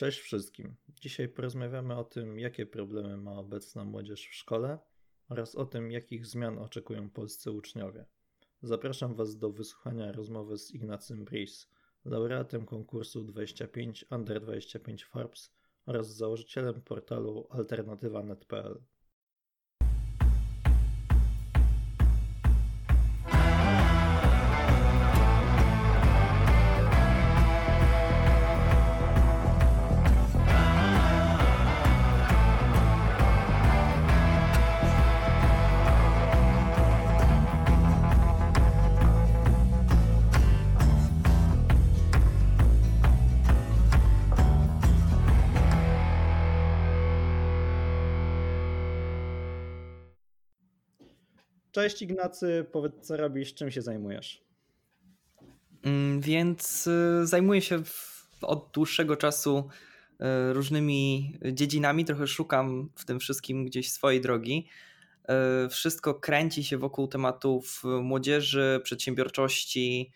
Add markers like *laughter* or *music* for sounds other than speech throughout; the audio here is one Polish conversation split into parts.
Cześć wszystkim. Dzisiaj porozmawiamy o tym, jakie problemy ma obecna młodzież w szkole oraz o tym, jakich zmian oczekują polscy uczniowie. Zapraszam Was do wysłuchania rozmowy z Ignacym Bris, laureatem konkursu 25 Under 25 Forbes oraz założycielem portalu alternatywa.net.pl. Cześć Ignacy, powiedz co robisz, czym się zajmujesz? Mm, więc y, zajmuję się od dłuższego czasu y, różnymi dziedzinami, trochę szukam w tym wszystkim gdzieś swojej drogi. Y, wszystko kręci się wokół tematów młodzieży, przedsiębiorczości.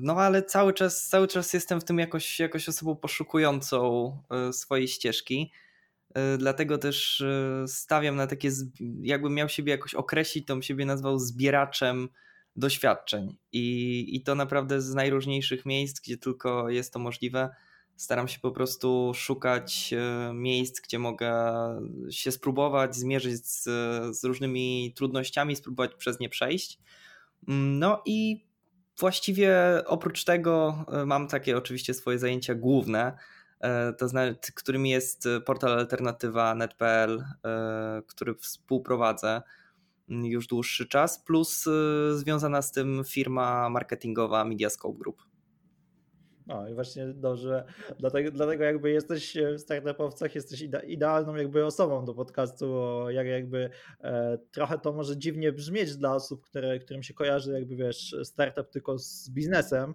No ale cały czas, cały czas jestem w tym jakoś, jakoś osobą poszukującą swojej ścieżki. E, dlatego też e, stawiam na takie, jakbym miał siebie jakoś określić, to bym siebie nazwał zbieraczem doświadczeń. I, I to naprawdę z najróżniejszych miejsc, gdzie tylko jest to możliwe. Staram się po prostu szukać e, miejsc, gdzie mogę się spróbować, zmierzyć z, z różnymi trudnościami, spróbować przez nie przejść. Mm, no i właściwie oprócz tego mam takie oczywiście swoje zajęcia główne, to znaczy, którym jest portal alternatywa net.pl, e, który współprowadzę już dłuższy czas, plus e, związana z tym firma marketingowa Mediascope Group. No i właśnie dobrze, dlatego, dlatego jakby jesteś w startupowcach, jesteś idealną jakby osobą do podcastu, bo jak jakby e, trochę to może dziwnie brzmieć dla osób, które, którym się kojarzy jakby wiesz startup tylko z biznesem, e,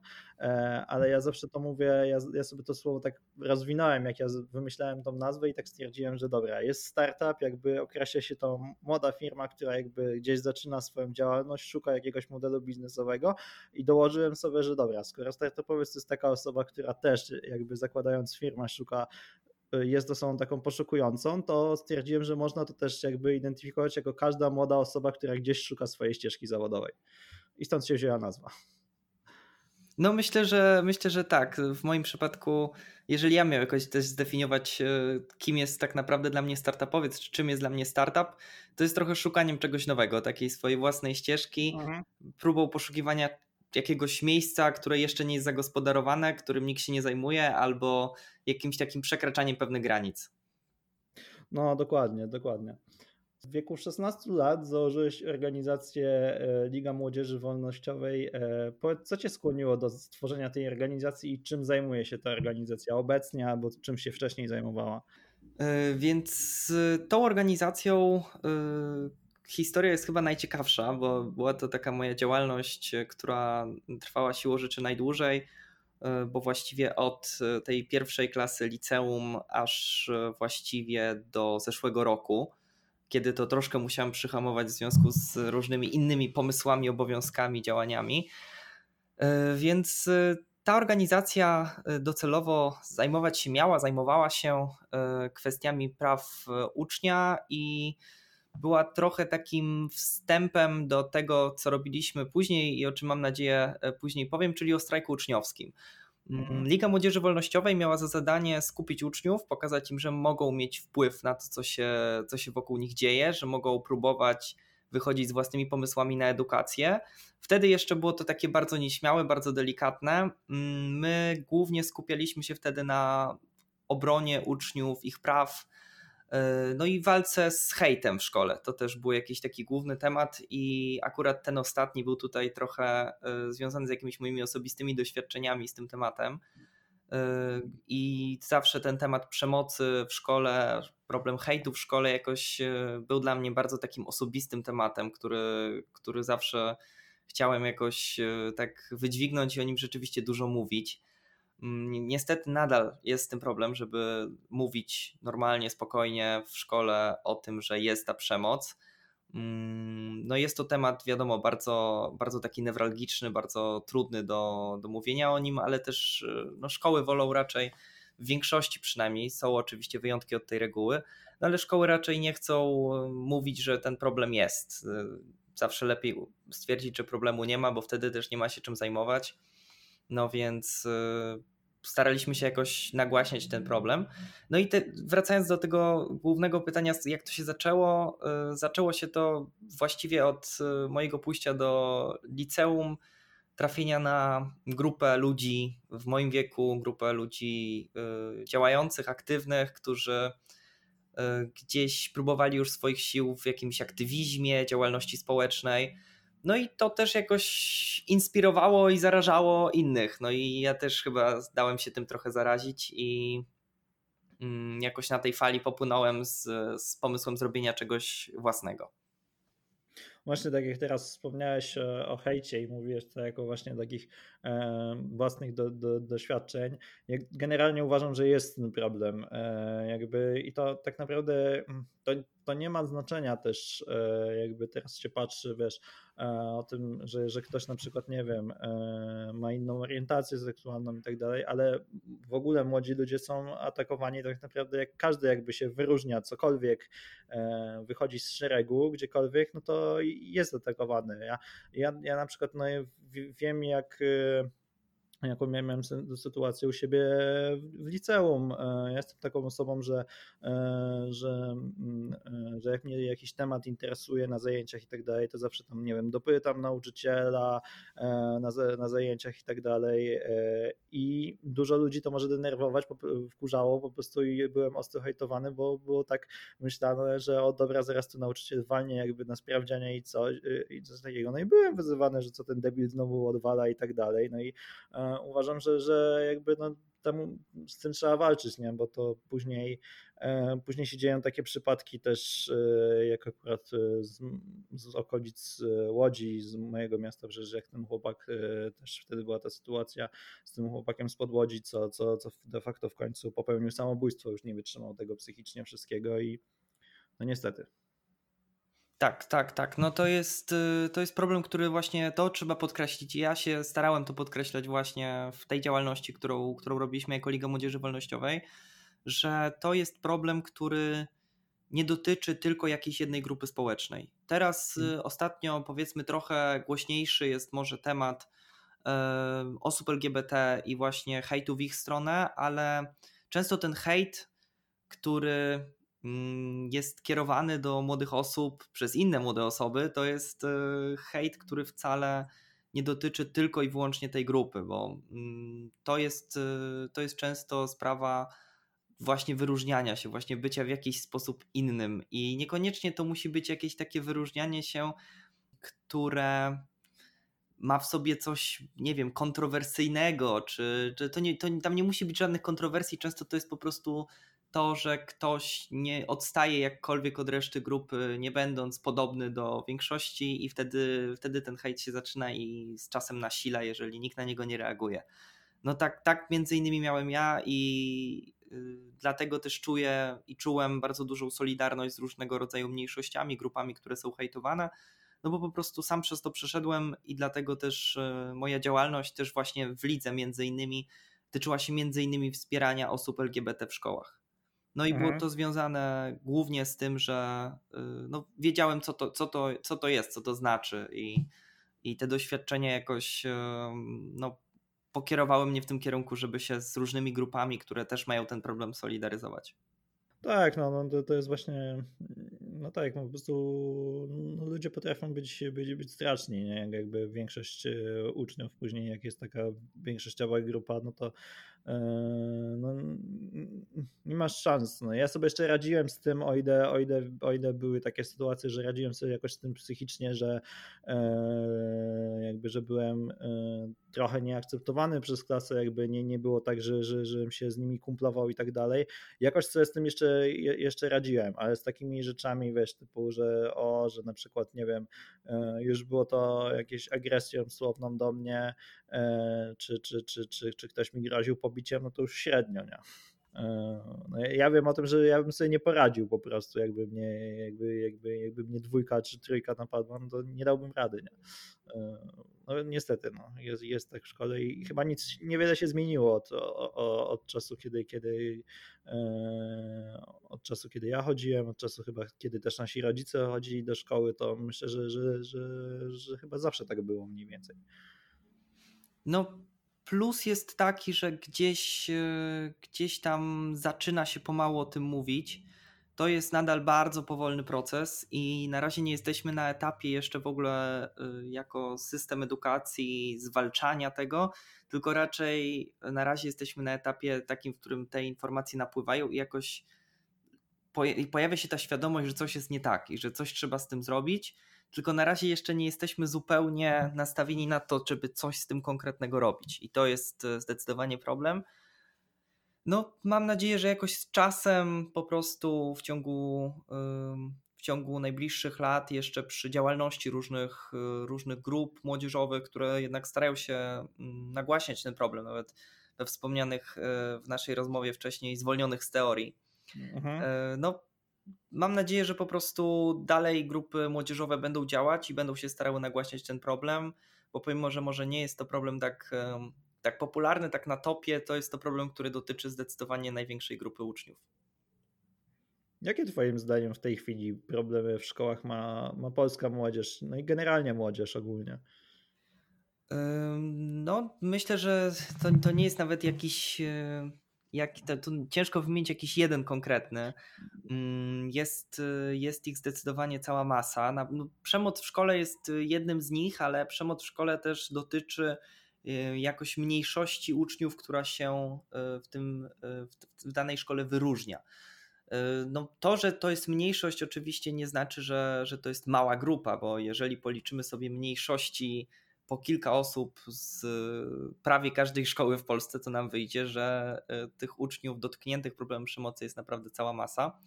ale ja zawsze to mówię, ja, ja sobie to słowo tak rozwinąłem, jak ja wymyślałem tą nazwę i tak stwierdziłem, że dobra, jest startup, jakby określa się to młoda firma, która jakby gdzieś zaczyna swoją działalność, szuka jakiegoś modelu biznesowego i dołożyłem sobie, że dobra, skoro startupowiec to jest taka osoba, która też jakby zakładając firmę szuka jest osobą taką poszukującą, to stwierdziłem, że można to też jakby identyfikować jako każda młoda osoba, która gdzieś szuka swojej ścieżki zawodowej. I stąd się wzięła nazwa. No myślę, że myślę, że tak. W moim przypadku, jeżeli ja miał jakoś też zdefiniować, e, kim jest tak naprawdę dla mnie startupowiec, czy czym jest dla mnie startup, to jest trochę szukaniem czegoś nowego, takiej swojej własnej ścieżki, mhm. próbą poszukiwania jakiegoś miejsca, które jeszcze nie jest zagospodarowane, którym nikt się nie zajmuje, albo jakimś takim przekraczaniem pewnych granic. No, dokładnie, dokładnie. W wieku 16 lat założyłeś organizację e, Liga Młodzieży Wolnościowej. E, powiedz, co cię skłoniło do stworzenia tej organizacji i czym zajmuje się ta organizacja obecnie, albo czym się wcześniej zajmowała? E, więc tą organizacją historia jest chyba najciekawsza, bo była to taka moja działalność, która trwała siłą rzeczy najdłużej, bo właściwie od tej pierwszej klasy liceum aż właściwie do zeszłego roku, kiedy to troszkę musiałem przyhamować w związku z różnymi innymi pomysłami, obowiązkami, działaniami. Więc ta organizacja docelowo zajmować się miała, zajmowała się kwestiami praw ucznia i była trochę takim wstępem do tego, co robiliśmy później i o czym mam nadzieję e, później powiem, czyli o strajku uczniowskim. Mhm. Liga Młodzieży Wolnościowej miała za zadanie skupić uczniów, pokazać im, że mogą mieć wpływ na to, co się, co się wokół nich dzieje, że mogą próbować wychodzić z własnymi pomysłami na edukację. Wtedy jeszcze było to takie bardzo nieśmiałe, bardzo delikatne. Mm, my głównie skupialiśmy się wtedy na obronie uczniów, ich praw, no i walce z hejtem w szkole. To też był jakiś taki główny temat i akurat ten ostatni był tutaj trochę e, związany z jakimiś moimi osobistymi doświadczeniami z tym tematem. E, I zawsze ten temat przemocy w szkole, problem hejtu w szkole jakoś był dla mnie bardzo takim osobistym tematem, który, który zawsze chciałem jakoś tak wydźwignąć i o nim rzeczywiście dużo mówić. Mm, niestety nadal jest ten problem, żeby mówić normalnie, spokojnie w szkole o tym, że jest ta przemoc. Mm, no jest to temat, wiadomo, bardzo, bardzo taki newralgiczny, bardzo trudny do, do mówienia o nim, ale też no, szkoły wolą raczej w większości przynajmniej, są oczywiście wyjątki od tej reguły, no ale szkoły raczej nie chcą mówić, że ten problem jest. Zawsze lepiej stwierdzić, że problemu nie ma, bo wtedy też nie ma się czym zajmować. No więc staraliśmy się jakoś nagłaśniać ten problem. No i te, wracając do tego głównego pytania, jak to się zaczęło, y, zaczęło się to właściwie od y, mojego pójścia do liceum, trafienia na grupę ludzi w moim wieku, grupę ludzi y, działających, aktywnych, którzy gdzieś próbowali już swoich sił w jakimś aktywizmie, działalności społecznej no i to też jakoś inspirowało i zarażało innych. No i ja też chyba zdałem się tym trochę zarazić i mm, jakoś na tej fali popłynąłem z, z pomysłem zrobienia czegoś własnego. Właśnie tak jak teraz wspomniałeś e, o hejcie i mówisz to jako właśnie takich e, własnych do, do, doświadczeń, generalnie uważam, że jest ten problem. E, jakby I to tak naprawdę mm, to, to nie ma znaczenia też, jakby teraz się patrzy, wiesz, o tym, że, że ktoś na przykład, nie wiem, ma inną orientację seksualną i tak dalej, ale w ogóle młodzi ludzie są atakowani tak naprawdę jak każdy jakby się wyróżnia, cokolwiek wychodzi z szeregu, gdziekolwiek, no to jest atakowany. Ja, ja, ja na przykład no, wiem, jak jaką miałem sytuację u siebie w liceum. E, ja jestem taką osobą, że, e, że, mm, e, że jak mnie jakiś temat interesuje na zajęciach i tak dalej, to zawsze tam, nie wiem, dopytam nauczyciela na, na zajęciach i tak dalej i dużo ludzi to może denerwować, wkurzało po prostu i byłem ostro hejtowany, bo było tak myślane, że o dobra, zaraz tu nauczyciel walnie jakby na sprawdzianie i co, i coś takiego. No i byłem wyzywany, że co ten debil znowu odwala i tak dalej. No i uważam, że, że jakby no, temu, z tym trzeba walczyć, nie? bo to później, e, później się dzieją takie przypadki też, e, jak akurat e, z, z okolic Łodzi, z mojego miasta, że jak ten chłopak, też wtedy była ta sytuacja z tym chłopakiem spod Łodzi, co, co, co de facto w końcu popełnił samobójstwo, już nie wytrzymał tego psychicznie wszystkiego i no niestety. Tak, tak, tak. No to jest, y, to jest problem, który właśnie to trzeba podkreślić. Ja się starałem to podkreślać właśnie w tej działalności, którą, którą robiliśmy jako Liga Młodzieży Wolnościowej, że to jest problem, który nie dotyczy tylko jakiejś jednej grupy społecznej. Teraz hmm. ostatnio powiedzmy trochę głośniejszy jest może temat y, osób LGBT i właśnie hejtu w ich stronę, ale często ten hejt, który jest kierowany do młodych osób przez inne młode osoby, to jest e, hejt, który wcale nie dotyczy tylko i wyłącznie tej grupy, bo mm, to jest, e, to jest często sprawa właśnie wyróżniania się, właśnie bycia w jakiś sposób innym. I niekoniecznie to musi być jakieś takie wyróżnianie się, które ma w sobie coś, nie wiem, kontrowersyjnego, czy, czy to nie, to tam nie musi być żadnych kontrowersji, często to jest po prostu to, że ktoś nie odstaje jakkolwiek od reszty grupy, nie będąc podobny do większości, i wtedy, wtedy ten hejt się zaczyna i z czasem nasila, jeżeli nikt na niego nie reaguje. No tak, tak między innymi miałem ja i y, dlatego też czuję i czułem bardzo dużą solidarność z różnego rodzaju mniejszościami, grupami, które są hejtowane, no bo po prostu sam przez to przeszedłem i dlatego też y, moja działalność też właśnie w lidze między innymi tyczyła się między innymi wspierania osób LGBT w szkołach. No i mhm. było to związane głównie z tym, że y, no, wiedziałem, co to, co, to, co to jest, co to znaczy, i, i te doświadczenia jakoś no, pokierowały mnie w tym kierunku, żeby się z różnymi grupami, które też mają ten problem, solidaryzować. Tak, no, no to, to jest właśnie, no tak, no po prostu no, ludzie potrafią być, być, być straczni, nie? Jak jakby większość e, uczniów później, jak jest taka większościowa grupa, no to no, nie masz szans. No, ja sobie jeszcze radziłem z tym, o ile, o, ile, o ile były takie sytuacje, że radziłem sobie jakoś z tym psychicznie, że e, jakby, że byłem trochę nieakceptowany przez klasę, jakby nie, nie było tak, że, że, żebym się z nimi kumplował i tak dalej. Jakoś sobie z tym jeszcze, jeszcze radziłem, ale z takimi rzeczami, wiesz, typu, że o, że na przykład, nie wiem, e, już było to jakieś agresją słowną do mnie, e, czy, czy, czy, czy, czy ktoś mi groził pobiciem, no to już średnio, nie? no ja wiem o tym, że ja bym sobie nie poradził po prostu, jakby mnie, jakby, jakby, jakby mnie dwójka czy trójka napadła, no to nie dałbym rady. Nie? No niestety, no, jest, jest tak w szkole i chyba nic, niewiele się zmieniło od, od, od czasu, kiedy, kiedy od czasu, kiedy ja chodziłem, od czasu chyba, kiedy też nasi rodzice chodzili do szkoły, to myślę, że, że, że, że chyba zawsze tak było mniej więcej. No Plus jest taki, że gdzieś, e, gdzieś tam zaczyna się pomału o tym mówić. To jest nadal bardzo powolny proces i na razie nie jesteśmy na etapie jeszcze w ogóle e, jako system edukacji zwalczania tego, tylko raczej na razie jesteśmy na etapie takim, w którym te informacje napływają i jakoś pojawia się ta świadomość, że coś jest nie tak i że coś trzeba z tym zrobić tylko na razie jeszcze nie jesteśmy zupełnie nastawieni na to, żeby coś z tym konkretnego robić. I to jest e, zdecydowanie problem. No, mam nadzieję, że jakoś z czasem po prostu w ciągu, w ciągu najbliższych lat, jeszcze przy działalności różnych, e, różnych grup młodzieżowych, które jednak starają się mm, nagłaśniać ten problem, nawet we wspomnianych e, w naszej rozmowie wcześniej zwolnionych z teorii. Mhm. No, mam nadzieję, że po prostu dalej grupy młodzieżowe będą działać i będą się starały nagłaśniać ten problem, bo pomimo, że może nie jest to problem tak, tak popularny, tak na topie, to jest to problem, który dotyczy zdecydowanie największej grupy uczniów. Jakie Twoim zdaniem w tej chwili problemy w szkołach ma, ma polska młodzież, no i generalnie młodzież ogólnie? No, myślę, że to, to nie jest nawet jakiś jak, to, to ciężko wymienić jakiś jeden konkretny. Mm, jest, jest ich zdecydowanie cała masa. No, przemoc w szkole jest jednym z nich, ale przemoc w szkole też dotyczy y, jakoś mniejszości uczniów, która się y, w, tym, y, w danej szkole wyróżnia. No, to, że to jest mniejszość, oczywiście nie znaczy, że, że to jest mała grupa, bo jeżeli policzymy sobie mniejszości po kilka osób z prawie każdej szkoły w Polsce, to nam wyjdzie, że e, tych uczniów dotkniętych problemem przemocy jest naprawdę cała masa.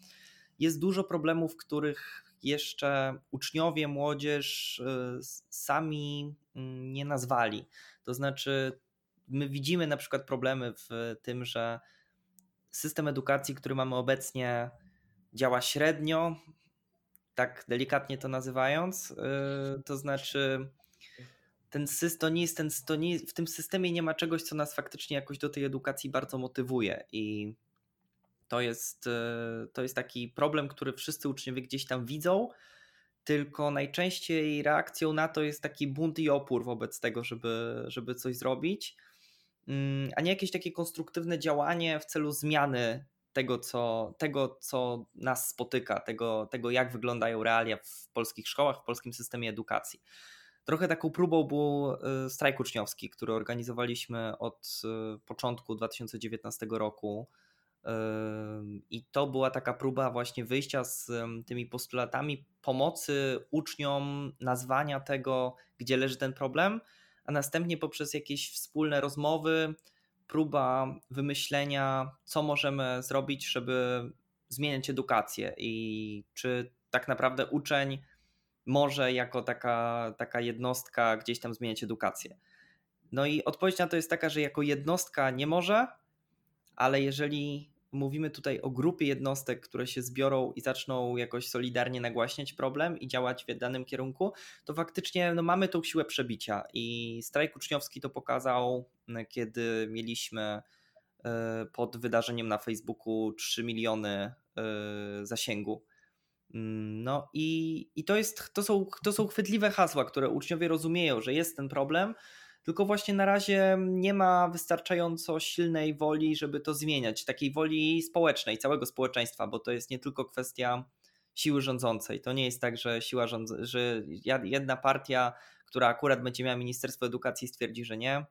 Jest dużo problemów, których jeszcze uczniowie, młodzież e, sami mm, nie nazwali. To znaczy, my widzimy na przykład problemy w tym, że system edukacji, który mamy obecnie, działa średnio, tak delikatnie to nazywając. E, to znaczy, ten system, nie jest ten, to nie, w tym systemie nie ma czegoś, co nas faktycznie jakoś do tej edukacji bardzo motywuje i to jest, e, to jest taki problem, który wszyscy uczniowie gdzieś tam widzą, tylko najczęściej reakcją na to jest taki bunt i opór wobec tego, żeby, żeby coś zrobić, mm, a nie jakieś takie konstruktywne działanie w celu zmiany tego, co, tego, co nas spotyka, tego, tego, jak wyglądają realia w polskich szkołach, w polskim systemie edukacji. Trochę taką próbą był y, strajk uczniowski, który organizowaliśmy od y, początku 2019 roku. I to była taka próba właśnie wyjścia z tymi postulatami pomocy uczniom, nazwania tego, gdzie leży ten problem, a następnie poprzez jakieś wspólne rozmowy, próba wymyślenia, co możemy zrobić, żeby zmieniać edukację i czy tak naprawdę uczeń może jako taka, taka jednostka gdzieś tam zmieniać edukację. No i odpowiedź na to jest taka, że jako jednostka nie może, ale jeżeli mówimy tutaj o grupie jednostek, które się zbiorą i zaczną jakoś solidarnie nagłaśniać problem i działać w danym kierunku, to faktycznie no, mamy tą siłę przebicia. I strajk uczniowski to pokazał, kiedy mieliśmy e, pod wydarzeniem na Facebooku 3 miliony e, zasięgu no i, i to, jest, to, są, to są chwytliwe hasła, które uczniowie rozumieją, że jest ten problem, tylko właśnie na razie nie ma wystarczająco silnej woli, żeby to zmieniać, takiej woli społecznej, całego społeczeństwa, bo to jest nie tylko kwestia siły rządzącej. To nie jest tak, że siła rządząca, że jedna partia, która akurat będzie miała Ministerstwo Edukacji, stwierdzi, że nie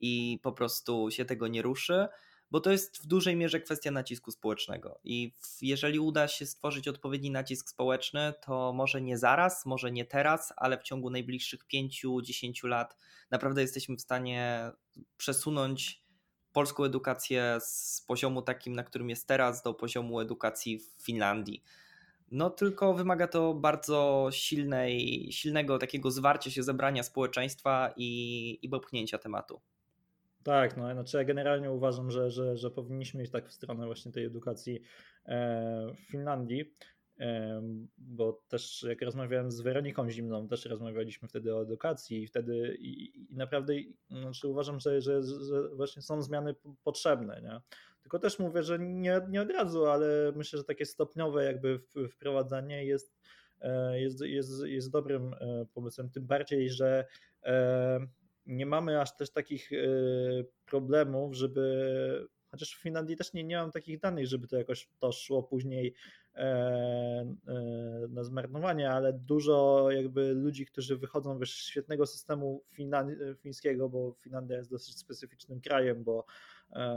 i po prostu się tego nie ruszy bo to jest w dużej mierze kwestia nacisku społecznego. I jeżeli uda się stworzyć odpowiedni nacisk społeczny, to może nie zaraz, może nie teraz, ale w ciągu najbliższych 5-10 lat naprawdę jesteśmy w stanie przesunąć polską edukację z poziomu takim, na którym jest teraz, do poziomu edukacji w Finlandii. No tylko wymaga to bardzo silnej, silnego takiego zwarcia się, zebrania społeczeństwa i, i popchnięcia tematu. Tak, no znaczy ja generalnie uważam, że, że, że powinniśmy iść tak w stronę właśnie tej edukacji w Finlandii, bo też jak rozmawiałem z Weroniką Zimną, też rozmawialiśmy wtedy o edukacji i wtedy i, i naprawdę znaczy uważam, że, że, że właśnie są zmiany potrzebne, nie? Tylko też mówię, że nie, nie od razu, ale myślę, że takie stopniowe jakby wprowadzanie jest, e, jest, jest, jest dobrym e, pomysłem, tym bardziej, że e, nie mamy aż też takich problemów, żeby chociaż w Finlandii też nie, nie mam takich danych, żeby to jakoś to szło później E, e, na zmarnowanie, ale dużo jakby ludzi, którzy wychodzą z świetnego systemu fińskiego, bo Finlandia jest dosyć specyficznym krajem, bo e,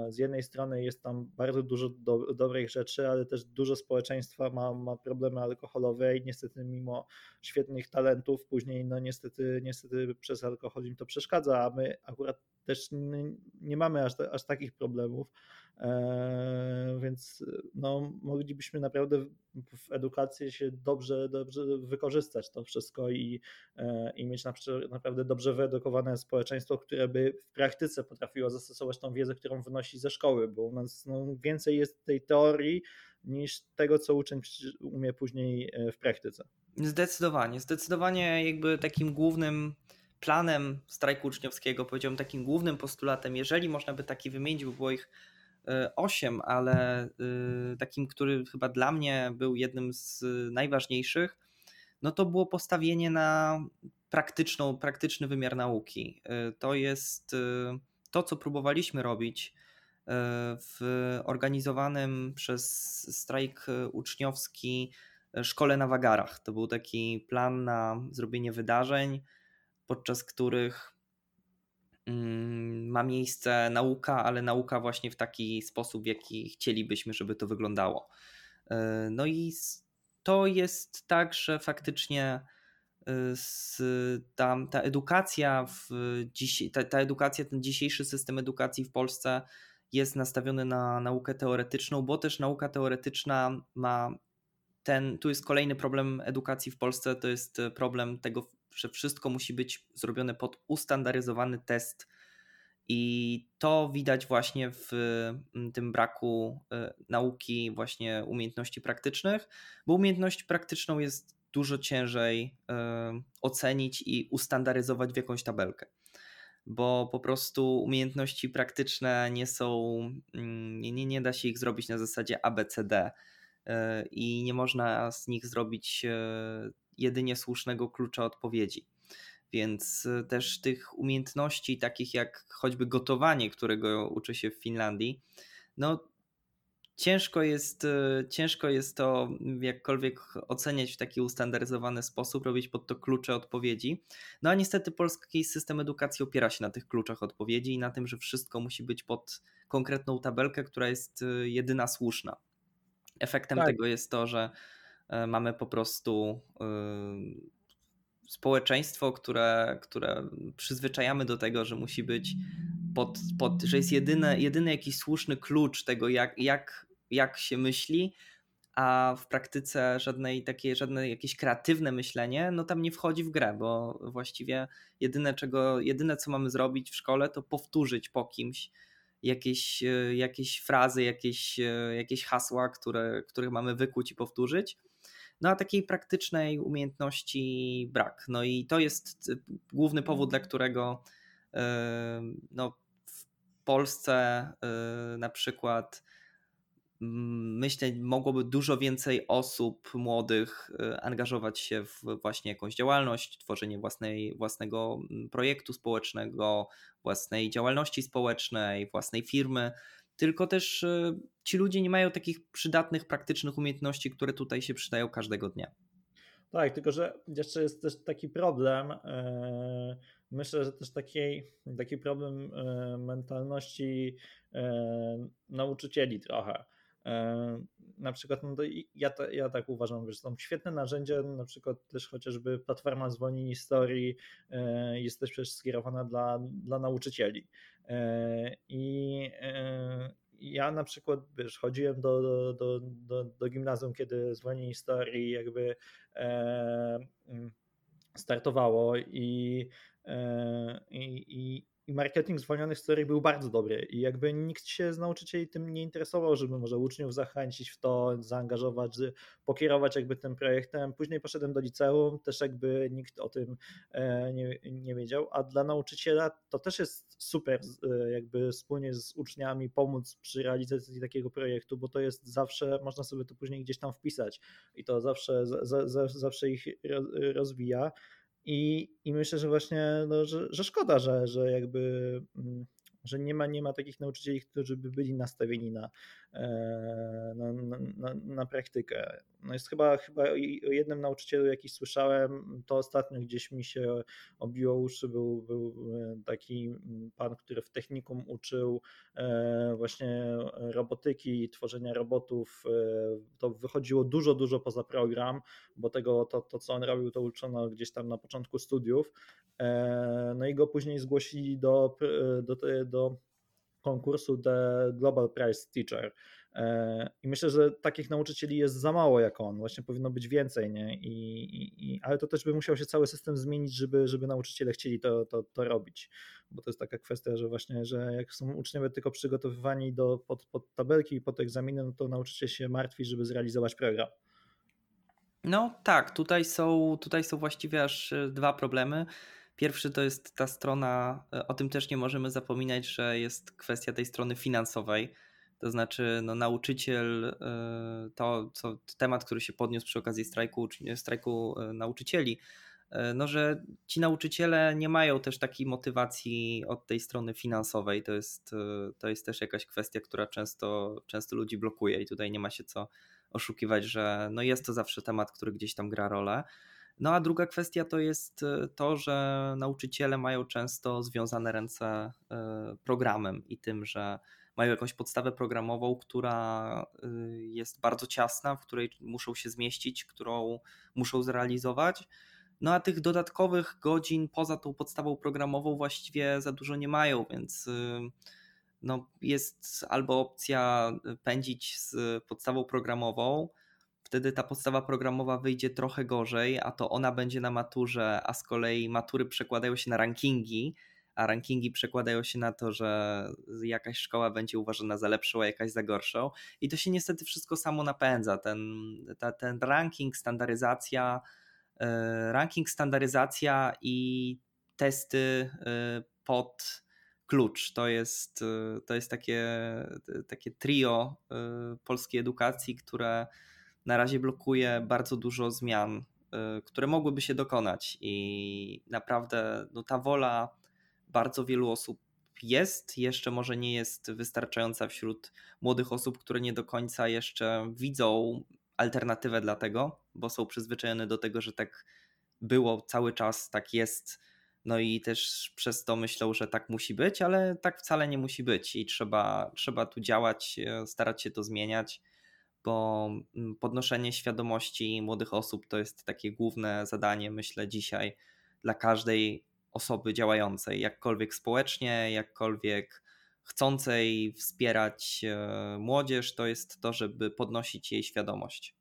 z jednej strony jest tam bardzo dużo do, dobrych rzeczy, ale też dużo społeczeństwa ma, ma problemy alkoholowe i niestety mimo świetnych talentów później no niestety, niestety przez alkohol im to przeszkadza, a my akurat też nie, nie mamy aż, aż takich problemów. Eee, więc no, moglibyśmy naprawdę w edukacji się dobrze, dobrze wykorzystać to wszystko i, e, i mieć naprawdę dobrze wyedukowane społeczeństwo, które by w praktyce potrafiło zastosować tą wiedzę, którą wynosi ze szkoły, bo u nas no, więcej jest tej teorii niż tego, co uczeń umie później e, w praktyce. Zdecydowanie, zdecydowanie jakby takim głównym planem strajku uczniowskiego, powiedziałbym takim głównym postulatem, jeżeli można by taki wymienić, by było ich 8, ale y, takim, który chyba dla mnie był jednym z najważniejszych, no to było postawienie na praktyczną, praktyczny wymiar nauki. Y, to jest y, to, co próbowaliśmy robić w organizowanym przez strajk uczniowski szkole na wagarach. To był taki plan na zrobienie wydarzeń, podczas których ma miejsce nauka, ale nauka właśnie w taki sposób, w jaki chcielibyśmy, żeby to wyglądało. E, no i to jest tak, że faktycznie e, ta, ta edukacja w ta edukacja, ten dzisiejszy system edukacji w Polsce jest nastawiony na naukę teoretyczną, bo też nauka teoretyczna ma ten, tu jest kolejny problem edukacji w Polsce, to jest problem tego, że wszystko musi być zrobione pod ustandaryzowany test. I to widać właśnie w mm, tym braku e, nauki, właśnie umiejętności praktycznych, bo umiejętność praktyczną jest dużo ciężej e, ocenić i ustandaryzować w jakąś tabelkę. Bo po prostu umiejętności praktyczne nie są, mm, nie, nie, da się ich zrobić na zasadzie ABCD e, i nie można z nich zrobić jedynie słusznego klucza odpowiedzi. Więc e, też tych umiejętności, takich jak choćby gotowanie, którego uczy się w Finlandii, no ciężko jest, e, ciężko jest to jakkolwiek oceniać w taki ustandaryzowany sposób, robić pod to klucze odpowiedzi. No a niestety polski system edukacji opiera się na tych kluczach odpowiedzi i na tym, że wszystko musi być pod konkretną tabelkę, która jest e, jedyna słuszna. Efektem tak. tego jest to, że mamy po prostu e, społeczeństwo, które, które przyzwyczajamy do tego, że musi być pod, pod że jest jedyny, jedyny jakiś słuszny klucz tego, jak, jak, jak się myśli, a w praktyce żadnej takie, żadne jakieś kreatywne myślenie, no tam nie wchodzi w grę, bo właściwie jedyne, czego, jedyne co mamy zrobić w szkole, to powtórzyć po kimś jakieś, e, jakieś frazy, jakieś, jakieś hasła, które, które mamy wykuć i powtórzyć no a takiej praktycznej umiejętności brak. No i to jest y, główny powód, dla którego y, no, w Polsce y, na przykład mm, myślę, mogłoby dużo więcej osób młodych angażować się w właśnie jakąś działalność, tworzenie własnej, własnego mm, projektu społecznego, własnej działalności społecznej, własnej firmy tylko też e, ci ludzie nie mają takich przydatnych, praktycznych umiejętności, które tutaj się przydają każdego dnia. Tak, tylko że jeszcze jest też taki problem. E, myślę, że też taki, taki problem e, mentalności nauczycieli trochę. Na przykład no ja, ja tak uważam, że są świetne narzędzia, na przykład też chociażby platforma Zwolnij Historii jest też przecież skierowana dla, dla nauczycieli. I ja na przykład wiesz, chodziłem do, do, do, do, do gimnazjum, kiedy Zwolnij Historii jakby startowało i, i, i i marketing zwolnionych historii był bardzo dobry i jakby nikt się z nauczycieli tym nie interesował, żeby może uczniów zachęcić w to, zaangażować, pokierować jakby tym projektem. Później poszedłem do liceum, też jakby nikt o tym e, nie, nie wiedział, a dla nauczyciela to też jest super e, jakby wspólnie z uczniami pomóc przy realizacji takiego projektu, bo to jest zawsze, można sobie to później gdzieś tam wpisać i to zawsze, za, za, zawsze ich rozwija. I, i myślę, że właśnie, no, że, że szkoda, że, że jakby mm, że nie ma, nie ma takich nauczycieli, którzy by byli nastawieni na, na, na, na, praktykę. No jest chyba, chyba o jednym nauczycielu, jaki słyszałem, to ostatnio gdzieś mi się obiło uszy, był, był e, taki pan, który w technikum uczył e, właśnie robotyki, tworzenia robotów. To wychodziło dużo, dużo poza program, bo tego, to, to co on robił, to uczono gdzieś tam na początku studiów. No i go później zgłosili do, do, do konkursu The Global Prize Teacher. E, I myślę, że takich nauczycieli jest za mało jak on, właśnie powinno być więcej, nie? I, i, ale to też by musiał się cały system zmienić, żeby, żeby nauczyciele chcieli to, to, to robić, bo to jest taka kwestia, że właśnie, że jak są uczniowie tylko przygotowywani do, pod, pod tabelki i pod egzaminy, no to nauczyciel się martwi, żeby zrealizować program. No tak, tutaj są, tutaj są właściwie aż dwa problemy. Pierwszy to jest ta strona, e, o tym też nie możemy zapominać, że jest kwestia tej strony finansowej. To znaczy, no, nauczyciel, e, to temat, który się podniósł przy okazji strajku, strajku e, nauczycieli, no, że ci nauczyciele nie mają też takiej motywacji od tej strony finansowej. To jest, to jest też jakaś kwestia, która często, często ludzi blokuje, i tutaj nie ma się co oszukiwać, że no jest to zawsze temat, który gdzieś tam gra rolę. No a druga kwestia to jest e, to, że nauczyciele mają często związane ręce e, programem i tym, że mają jakąś podstawę programową, która e, jest bardzo ciasna, w której muszą się zmieścić, którą muszą zrealizować. No a tych dodatkowych godzin poza tą podstawą programową właściwie za dużo nie mają, więc no jest albo opcja pędzić z podstawą programową, wtedy ta podstawa programowa wyjdzie trochę gorzej, a to ona będzie na maturze, a z kolei matury przekładają się na rankingi, a rankingi przekładają się na to, że jakaś szkoła będzie uważana za lepszą, a jakaś za gorszą. I to się niestety wszystko samo napędza. Ten, ta, ten ranking, standaryzacja, e, ranking, standaryzacja i testy e, pod klucz. To jest, e, to jest takie, takie trio polskiej edukacji, które na razie blokuje bardzo dużo zmian, y, które mogłyby się dokonać i naprawdę no, ta wola bardzo wielu osób jest, jeszcze może nie jest wystarczająca wśród młodych osób, które nie do końca jeszcze widzą alternatywę dla tego, bo są przyzwyczajone do tego, że tak było cały czas, tak jest. No i też przez to myślą, że tak musi być, ale tak wcale nie musi być i trzeba, trzeba tu działać, starać się to zmieniać bo mm, podnoszenie świadomości młodych osób to jest takie główne zadanie, myślę, dzisiaj dla każdej osoby działającej, jakkolwiek społecznie, jakkolwiek chcącej wspierać e, młodzież, to jest to, żeby podnosić jej świadomość.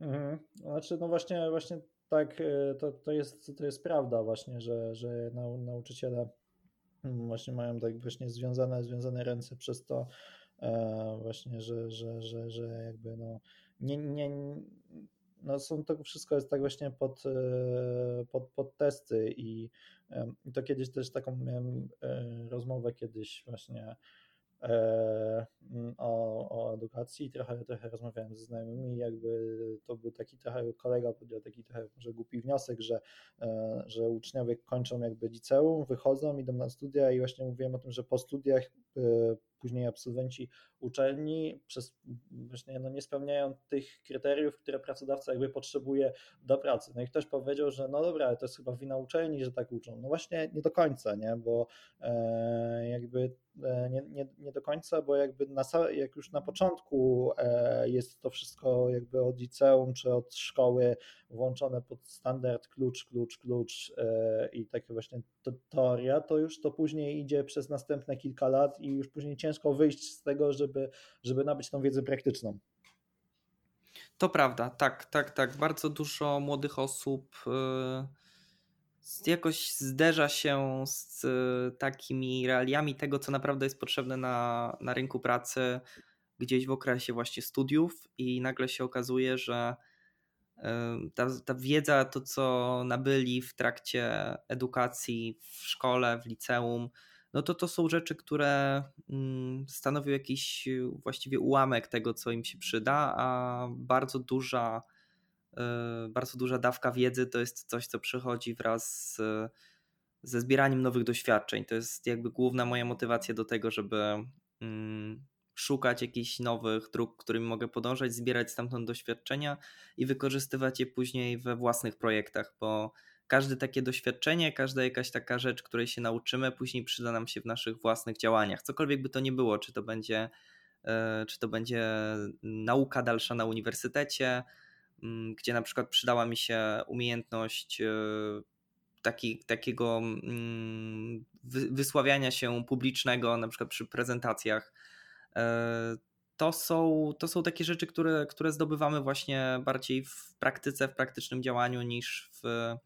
Mhm. Znaczy, no właśnie, właśnie tak, e, to, to, jest, to jest prawda właśnie, że, że nauczyciele mm, właśnie mają tak właśnie związane, związane ręce przez to, właśnie, że, że, że, że jakby no nie, nie no są to wszystko jest tak właśnie pod, e, pod, pod testy i to kiedyś też taką miałem e, rozmowę kiedyś właśnie E, mm, o, o edukacji, trochę, trochę rozmawiałem ze znajomymi, jakby to był taki trochę kolega podjął taki trochę może głupi wniosek, że, e, że uczniowie kończą jakby liceum, wychodzą, idą na studia i właśnie mówiłem o tym, że po studiach e, później absolwenci uczelni przez właśnie no nie spełniają tych kryteriów, które pracodawca jakby potrzebuje do pracy. No i ktoś powiedział, że no dobra, ale to jest chyba wina uczelni, że tak uczą. No właśnie nie do końca, nie? bo jakby nie, nie, nie do końca, bo jakby na, jak już na początku e, jest to wszystko jakby od liceum czy od szkoły włączone pod standard klucz, klucz, klucz e, i takie właśnie teoria, to już to później idzie przez następne kilka lat i już później ciężko wyjść z tego, żeby, żeby nabyć tą wiedzę praktyczną. To prawda, tak, tak, tak. Bardzo dużo młodych osób. Yy jakoś zderza się z takimi realiami tego, co naprawdę jest potrzebne na, na rynku pracy gdzieś w okresie właśnie studiów i nagle się okazuje, że ta, ta wiedza, to co nabyli w trakcie edukacji w szkole, w liceum, no to to są rzeczy, które mm, stanowią jakiś właściwie ułamek tego, co im się przyda, a bardzo duża, e, bardzo duża dawka wiedzy to jest coś, co przychodzi wraz z, ze zbieraniem nowych doświadczeń. To jest jakby główna moja motywacja do tego, żeby mm, szukać jakichś nowych dróg, którymi mogę podążać, zbierać stamtąd doświadczenia i wykorzystywać je później we własnych projektach, bo każde takie doświadczenie, każda jakaś taka rzecz, której się nauczymy, później przyda nam się w naszych własnych działaniach. Cokolwiek by to nie było, czy to będzie, e, czy to będzie nauka dalsza na uniwersytecie, mm, gdzie na przykład przydała mi się umiejętność e, taki, takiego mm, wysławiania się publicznego, na przykład przy prezentacjach. To są, to są takie rzeczy, które, które zdobywamy właśnie bardziej w praktyce, w praktycznym działaniu niż w,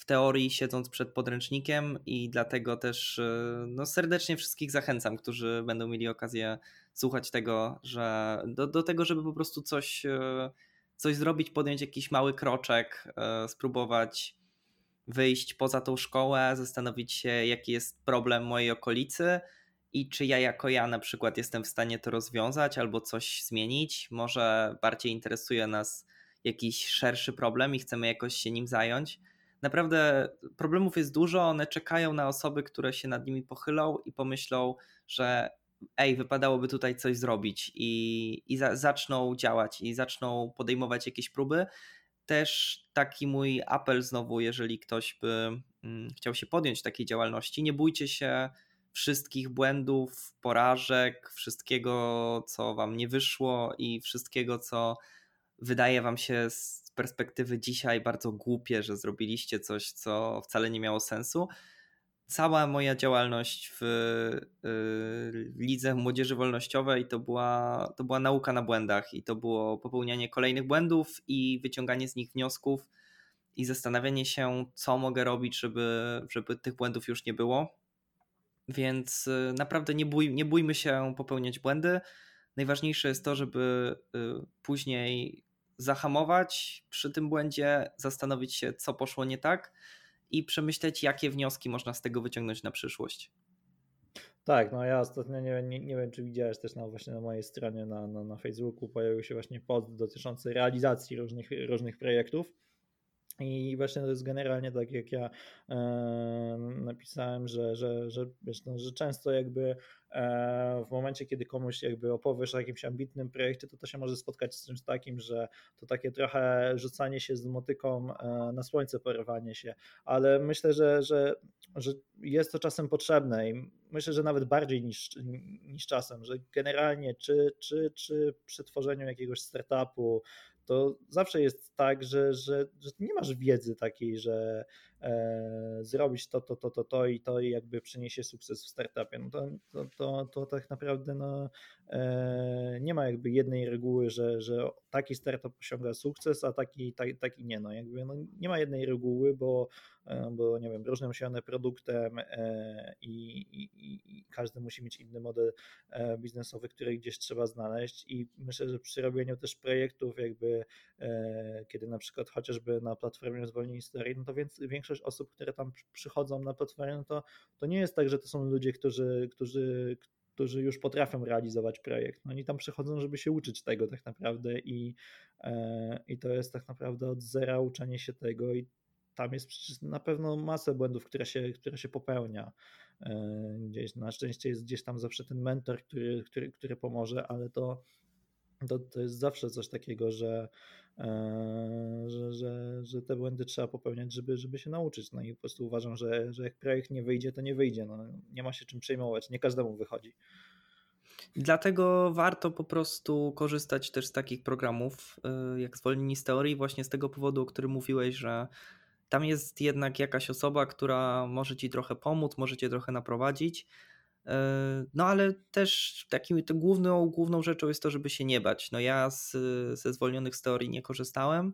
w teorii siedząc przed podręcznikiem i dlatego też e, no, serdecznie wszystkich zachęcam, którzy będą mieli okazję słuchać tego, że do, do tego, żeby po prostu coś, e, coś zrobić, podjąć jakiś mały kroczek, e, spróbować wyjść poza tą szkołę, zastanowić się, jaki jest problem mojej okolicy i czy ja jako ja na przykład jestem w stanie to rozwiązać albo coś zmienić. Może bardziej interesuje nas jakiś szerszy problem i chcemy jakoś się nim zająć naprawdę problemów jest dużo, one czekają na osoby, które się nad nimi pochylą i pomyślą, że ej, wypadałoby tutaj coś zrobić i, i za, zaczną działać i zaczną podejmować jakieś próby. Też taki mój apel znowu, jeżeli ktoś by mm, chciał się podjąć takiej działalności, nie bójcie się wszystkich błędów, porażek, wszystkiego, co wam nie wyszło i wszystkiego, co wydaje wam się z perspektywy dzisiaj bardzo głupie, że zrobiliście coś, co wcale nie miało sensu. Cała moja działalność w y, lidze młodzieży wolnościowej to była, to była nauka na błędach i to było popełnianie kolejnych błędów i wyciąganie z nich wniosków i zastanawianie się, co mogę robić, żeby, żeby tych błędów już nie było. Więc y, naprawdę nie, bój, nie bójmy się popełniać błędy. Najważniejsze jest to, żeby y, później zahamować przy tym błędzie, zastanowić się, co poszło nie tak i przemyśleć, jakie wnioski można z tego wyciągnąć na przyszłość. Tak, no ja ostatnio nie, nie, nie wiem, czy widziałeś też na, właśnie na mojej stronie na, na, na Facebooku pojawił się właśnie post dotyczący realizacji różnych, różnych projektów. I właśnie to jest generalnie tak, jak ja e, napisałem, że, że, że, wiesz, no, że często jakby e, w momencie, kiedy komuś jakby opowiesz o jakimś ambitnym projekcie, to to się może spotkać z czymś takim, że to takie trochę rzucanie się z motyką e, na słońce, porywanie się, ale myślę, że, że, że jest to czasem potrzebne i myślę, że nawet bardziej niż, niż czasem, że generalnie czy, czy, czy przy tworzeniu jakiegoś startupu, to zawsze jest tak, że, że, że nie masz wiedzy takiej, że zrobić to, to, to, to, to i to i jakby przyniesie sukces w startupie. No to, to, to, to tak naprawdę no, e, nie ma jakby jednej reguły, że, że taki startup osiąga sukces, a taki, taki, taki nie. No, jakby, no, nie ma jednej reguły, bo, e, bo nie wiem, różnym się one produktem e, i, i, i każdy musi mieć inny model e, biznesowy, który gdzieś trzeba znaleźć i myślę, że przy robieniu też projektów jakby e, kiedy na przykład chociażby na platformie Zwolnień Historii, no to więc większość osób, które tam przychodzą na platformę, no to, to nie jest tak, że to są ludzie, którzy, którzy, którzy już potrafią realizować projekt. No oni tam przychodzą, żeby się uczyć tego tak naprawdę i, e, i to jest tak naprawdę od zera uczenie się tego i tam jest na pewno masę błędów, które się, które się popełnia. E, gdzieś, na szczęście jest gdzieś tam zawsze ten mentor, który, który, który pomoże, ale to, to, to jest zawsze coś takiego, że, że, że, że te błędy trzeba popełniać, żeby, żeby się nauczyć. No i po prostu uważam, że, że jak projekt nie wyjdzie, to nie wyjdzie. No, nie ma się czym przejmować, nie każdemu wychodzi. Dlatego warto po prostu korzystać też z takich programów y, jak zwolnieni z teorii, właśnie z tego powodu, o którym mówiłeś, że tam jest jednak jakaś osoba, która może ci trochę pomóc, może cię trochę naprowadzić. E, no ale też takim to główną, główną rzeczą jest to, żeby się nie bać. No ja z, ze zwolnionych z teorii nie korzystałem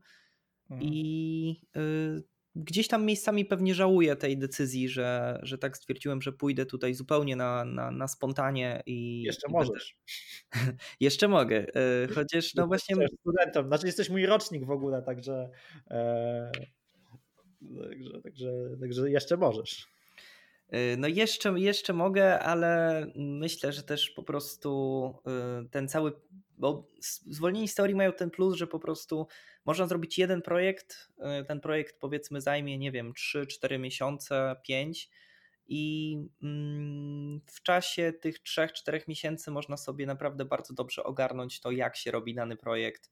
mhm. i y, gdzieś tam miejscami pewnie żałuję tej decyzji, że, że tak stwierdziłem, że pójdę tutaj zupełnie na, na, na spontanie i. Jeszcze i możesz. Będę... *laughs* Jeszcze mogę. Chociaż no właśnie. Studentem, znaczy jesteś mój rocznik w ogóle, także. E... Także, także, także jeszcze możesz. No jeszcze, jeszcze mogę, ale myślę, że też po prostu ten cały, bo zwolnieni z teorii mają ten plus, że po prostu można zrobić jeden projekt, ten projekt powiedzmy zajmie, nie wiem, 3-4 miesiące, 5 i mm, w czasie tych 3-4 miesięcy można sobie naprawdę bardzo dobrze ogarnąć to, jak się robi dany projekt.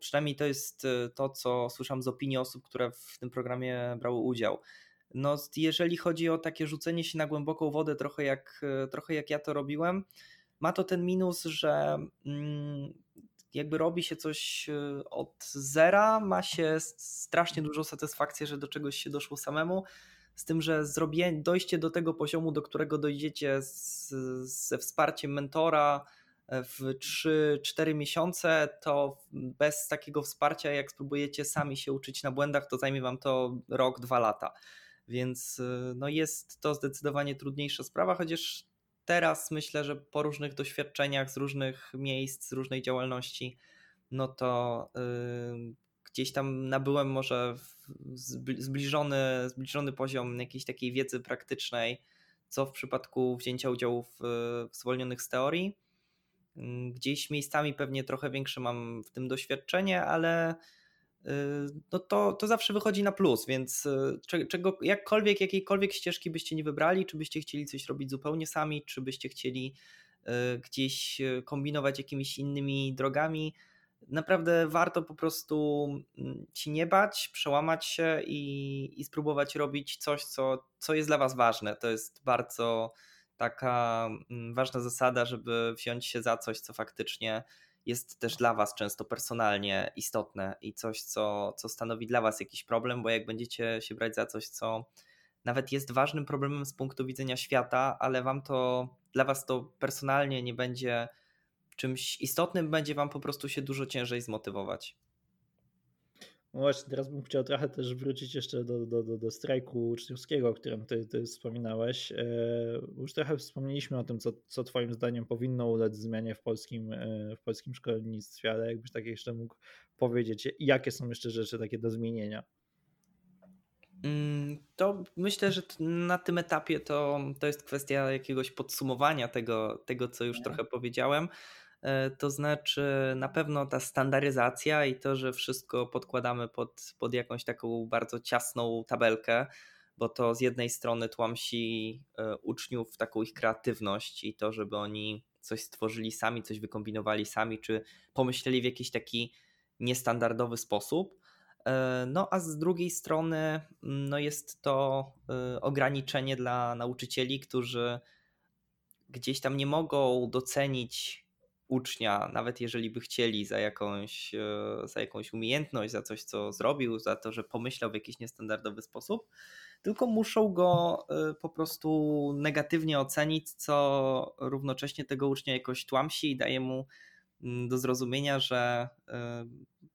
Przynajmniej to jest to, co słyszałem z opinii osób, które w tym programie brały udział no, jeżeli chodzi o takie rzucenie się na głęboką wodę, trochę jak, trochę jak ja to robiłem, ma to ten minus, że mm, jakby robi się coś e, od zera, ma się strasznie dużą satysfakcję, że do czegoś się doszło samemu. Z tym, że zrobię, dojście do tego poziomu, do którego dojdziecie z, ze wsparciem mentora e, w 3-4 miesiące, to bez takiego wsparcia, jak spróbujecie sami się uczyć na błędach, to zajmie wam to rok, dwa lata. Więc y, no jest to zdecydowanie trudniejsza sprawa, chociaż teraz myślę, że po różnych doświadczeniach z różnych miejsc, z różnej działalności, no to yy, gdzieś tam nabyłem może zbliżony, zbliżony poziom jakiejś takiej wiedzy praktycznej, co w przypadku wzięcia udziału w, w zwolnionych z teorii. Gdzieś miejscami pewnie trochę większe mam w tym doświadczenie, ale no to, to zawsze wychodzi na plus, więc y, czego, jakkolwiek, jakiejkolwiek ścieżki byście nie wybrali, czy byście chcieli coś robić zupełnie sami, czy byście chcieli y, gdzieś y, kombinować jakimiś innymi drogami, naprawdę warto po prostu mm, ci nie bać, przełamać się i, i spróbować robić coś, co, co jest dla was ważne. To jest bardzo taka mm, ważna zasada, żeby wziąć się za coś, co faktycznie jest też dla Was często personalnie istotne i coś, co, co stanowi dla Was jakiś problem, bo jak będziecie się brać za coś, co nawet jest ważnym problemem z punktu widzenia świata, ale Wam to, dla Was to personalnie nie będzie czymś istotnym, będzie Wam po prostu się dużo ciężej zmotywować. No właśnie, teraz bym chciał trochę też wrócić jeszcze do, do, do, do strajku uczniowskiego, o którym ty, ty wspominałeś. E, już trochę wspomnieliśmy o tym, co, co twoim zdaniem powinno ulec zmianie w polskim, e, w polskim szkolnictwie, ale jakbyś tak jeszcze mógł powiedzieć, jakie są jeszcze rzeczy takie do zmienienia? Mm, to myślę, że na tym etapie to, to jest kwestia jakiegoś podsumowania tego, tego co już trochę powiedziałem. E, to znaczy na pewno ta standaryzacja i to, że wszystko podkładamy pod, pod jakąś taką bardzo ciasną tabelkę, bo to z jednej strony tłamsi e, uczniów taką ich kreatywność i to, żeby oni coś stworzyli sami, coś wykombinowali sami, czy pomyśleli w jakiś taki niestandardowy sposób. E, no a z drugiej strony mm, no jest to ograniczenie dla nauczycieli, którzy gdzieś tam nie mogą docenić ucznia, nawet jeżeli by chcieli za jakąś, e, za jakąś umiejętność, za coś, co zrobił, za to, że pomyślał w jakiś niestandardowy sposób, tylko muszą go e, po prostu negatywnie ocenić, co równocześnie tego ucznia jakoś tłamsi i daje mu mm, do zrozumienia, że e,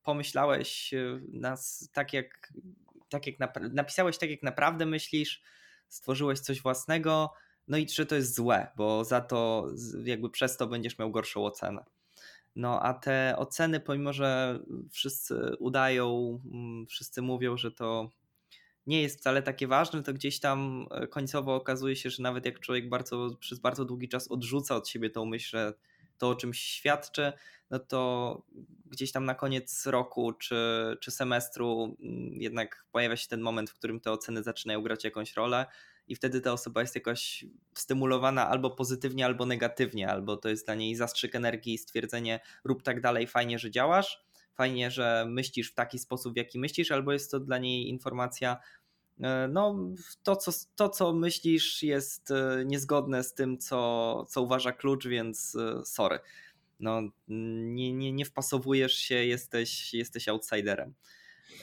pomyślałeś nas tak jak, tak jak napisałeś tak jak naprawdę myślisz, stworzyłeś coś własnego, no i że to jest złe, bo za to jakby przez to będziesz miał gorszą ocenę. No a te oceny, pomimo że wszyscy udają, mm, wszyscy mówią, że to nie jest wcale takie ważne, to gdzieś tam e, końcowo okazuje się, że nawet jak człowiek bardzo, przez bardzo długi czas odrzuca od siebie tą myśl, że to o czymś świadczy, no to gdzieś tam na koniec roku czy, czy semestru mm, jednak pojawia się ten moment, w którym te oceny zaczynają grać jakąś rolę i wtedy ta osoba jest jakoś stymulowana albo pozytywnie, albo negatywnie, albo to jest dla niej zastrzyk energii, stwierdzenie rób tak dalej, fajnie, że działasz, fajnie, że myślisz w taki sposób, w jaki myślisz, albo jest to dla niej informacja, e, no to co, to, co myślisz jest e, niezgodne z tym, co, co uważa klucz, więc e, sorry. No, nie, nie, nie wpasowujesz się, jesteś, jesteś outsiderem.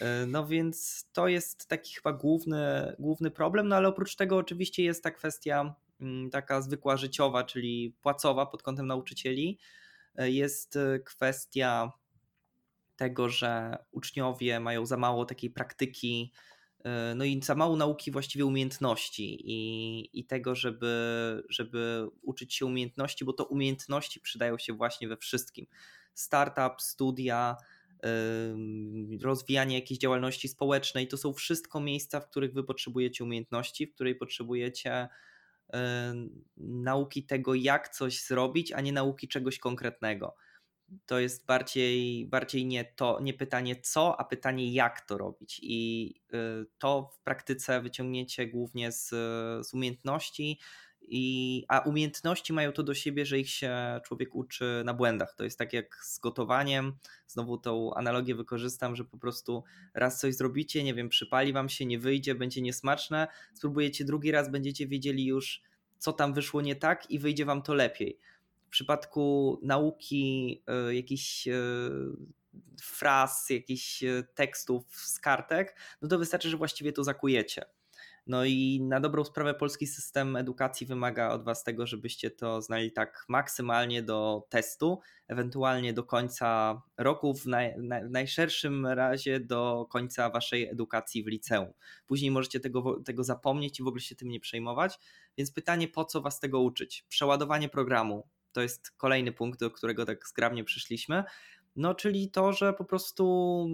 E, no więc to jest taki chyba główny, główny problem, no ale oprócz tego oczywiście jest ta kwestia mm, taka zwykła życiowa, czyli płacowa pod kątem nauczycieli. E, jest e, kwestia tego, że uczniowie mają za mało takiej praktyki no i za mało nauki właściwie umiejętności i, i tego, żeby, żeby uczyć się umiejętności, bo to umiejętności przydają się właśnie we wszystkim. Startup, studia, rozwijanie jakiejś działalności społecznej to są wszystko miejsca, w których wy potrzebujecie umiejętności, w której potrzebujecie nauki tego, jak coś zrobić, a nie nauki czegoś konkretnego to jest bardziej, bardziej nie to, nie pytanie co, a pytanie jak to robić. I y, to w praktyce wyciągniecie głównie z, z umiejętności, i, a umiejętności mają to do siebie, że ich się człowiek uczy na błędach. To jest tak jak z gotowaniem. Znowu tą analogię wykorzystam, że po prostu raz coś zrobicie, nie wiem, przypali wam się, nie wyjdzie, będzie niesmaczne, spróbujecie drugi raz, będziecie wiedzieli już, co tam wyszło nie tak i wyjdzie wam to lepiej w przypadku nauki e, jakichś e, fraz, jakichś e, tekstów z kartek, no to wystarczy, że właściwie to zakujecie. No i na dobrą sprawę polski system edukacji wymaga od Was tego, żebyście to znali tak maksymalnie do testu, ewentualnie do końca roku, w, naj, w najszerszym razie do końca Waszej edukacji w liceum. Później możecie tego, tego zapomnieć i w ogóle się tym nie przejmować. Więc pytanie, po co Was tego uczyć? Przeładowanie programu, to jest kolejny punkt, do którego tak zgrabnie przyszliśmy. No, czyli to, że po prostu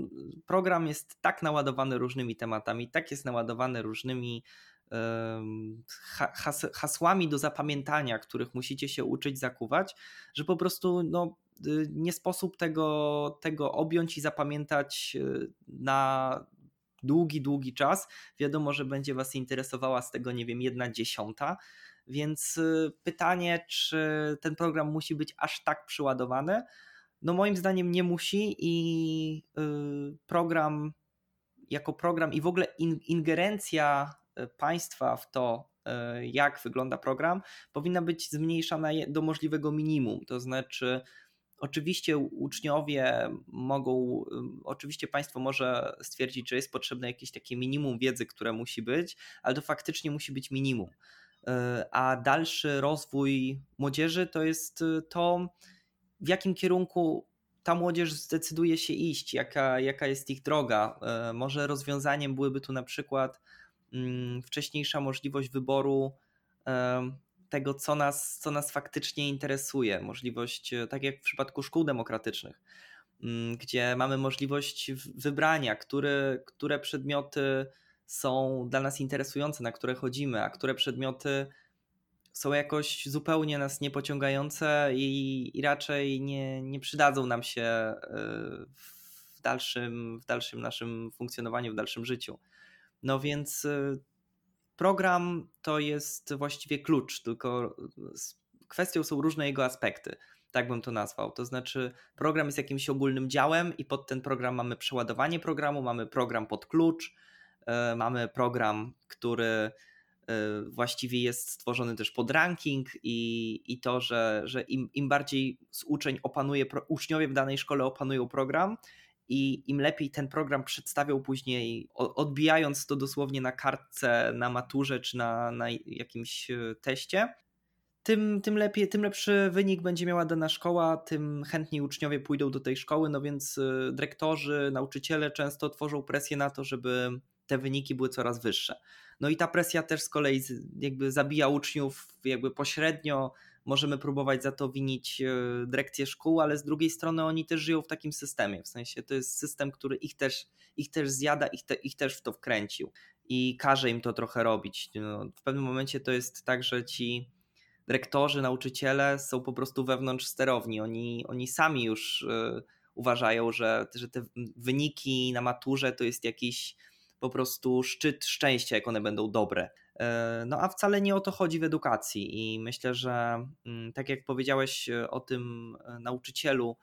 program jest tak naładowany różnymi tematami, tak jest naładowany różnymi hasłami do zapamiętania, których musicie się uczyć zakuwać, że po prostu no, y, nie sposób tego, tego objąć i zapamiętać y, na długi, długi czas. Wiadomo, że będzie Was interesowała z tego, nie wiem, jedna dziesiąta, więc y, pytanie, czy ten program musi być aż tak przyładowany? No moim zdaniem nie musi i y, program jako program i w ogóle ingerencja y, państwa w to, jak wygląda program, powinna być zmniejszana do możliwego minimum. To znaczy, oczywiście uczniowie mogą, oczywiście państwo może stwierdzić, że jest potrzebne jakieś takie minimum wiedzy, które musi być, ale to faktycznie musi być minimum. A dalszy rozwój młodzieży to jest to, w jakim kierunku ta młodzież zdecyduje się iść, jaka, jaka jest ich droga. E, może rozwiązaniem byłyby tu na przykład mm, wcześniejsza możliwość wyboru tego, co nas, co nas faktycznie interesuje. Możliwość, tak jak w przypadku szkół demokratycznych, mm, gdzie mamy możliwość wybrania, które, które przedmioty są dla nas interesujące, na które chodzimy, a które przedmioty są jakoś zupełnie nas niepociągające i, i raczej nie, nie przydadzą nam się e, w dalszym, w dalszym naszym funkcjonowaniu, w dalszym życiu. No więc e, program to jest właściwie klucz, tylko kwestią są różne jego aspekty. Tak bym to nazwał. To znaczy, program jest jakimś ogólnym działem, i pod ten program mamy przeładowanie programu, mamy program pod klucz, E, mamy program, który właściwie jest stworzony też pod ranking i, i to, że, że im, im bardziej uczeń opanuje, uczniowie w danej szkole opanują program i im lepiej ten program przedstawią później, odbijając to dosłownie na kartce, na maturze czy na, na jakimś e, teście, tym, tym lepiej, tym lepszy wynik będzie miała dana szkoła, tym chętniej uczniowie pójdą do tej szkoły, no więc dyrektorzy, nauczyciele często tworzą presję na to, żeby te wyniki były coraz wyższe. No i ta presja też z kolei jakby zabija uczniów jakby pośrednio. Możemy próbować za to winić e, dyrekcję szkół, ale z drugiej strony oni też żyją w takim systemie. W sensie to jest system, który ich też, ich też zjada, ich, te, ich też w to wkręcił i każe im to trochę robić. No, w pewnym momencie to jest tak, że ci dyrektorzy, nauczyciele są po prostu wewnątrz sterowni. Oni, oni sami już y, uważają, że, że te wyniki na maturze to jest jakiś po prostu szczyt szczęścia, jak one będą dobre. E, no a wcale nie o to chodzi w edukacji i myślę, że mm, tak jak powiedziałeś e, o tym e, nauczycielu,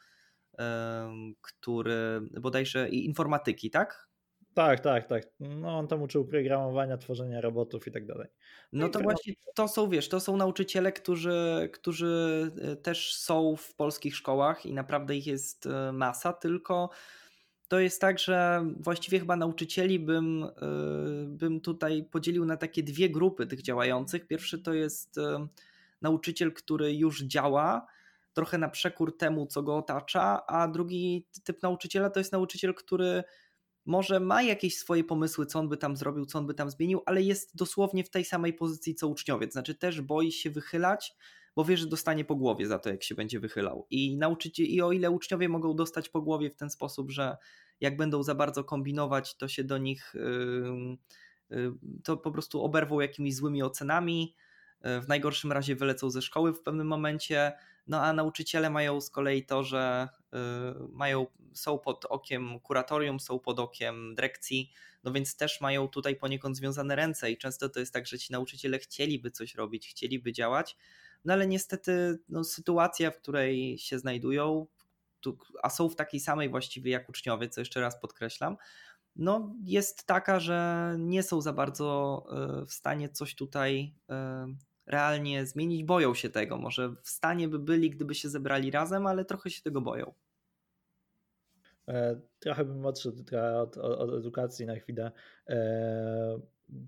który bodajże informatyki, tak? Tak, tak, tak. No on tam uczył programowania, tworzenia robotów i tak dalej. No, no to właśnie to są, wiesz, to są nauczyciele, którzy, którzy też są w polskich szkołach i naprawdę ich jest masa, tylko to jest tak, że właściwie chyba nauczycieli bym, y, bym tutaj podzielił na takie dwie grupy tych działających. Pierwszy to jest y, nauczyciel, który już działa, trochę na przekór temu, co go otacza, a drugi typ nauczyciela to jest nauczyciel, który może ma jakieś swoje pomysły, co on by tam zrobił, co on by tam zmienił, ale jest dosłownie w tej samej pozycji co uczniowiec. Znaczy też boi się wychylać, bo wie, że dostanie po głowie za to, jak się będzie wychylał. I nauczyciel, i o ile uczniowie mogą dostać po głowie w ten sposób, że jak będą za bardzo kombinować, to się do nich to po prostu oberwą jakimiś złymi ocenami. Yy, w najgorszym razie wylecą ze szkoły w pewnym momencie. No a nauczyciele mają z kolei to, że yy, mają, są pod okiem kuratorium, są pod okiem dyrekcji, no więc też mają tutaj poniekąd związane ręce i często to jest tak, że ci nauczyciele chcieliby coś robić, chcieliby działać, no ale niestety no, sytuacja, w której się znajdują, a są w takiej samej właściwie jak uczniowie, co jeszcze raz podkreślam, no jest taka, że nie są za bardzo e, w stanie coś tutaj e, realnie zmienić, boją się tego. Może w stanie by byli, gdyby się zebrali razem, ale trochę się tego boją. E, trochę bym odszedł od, od edukacji na chwilę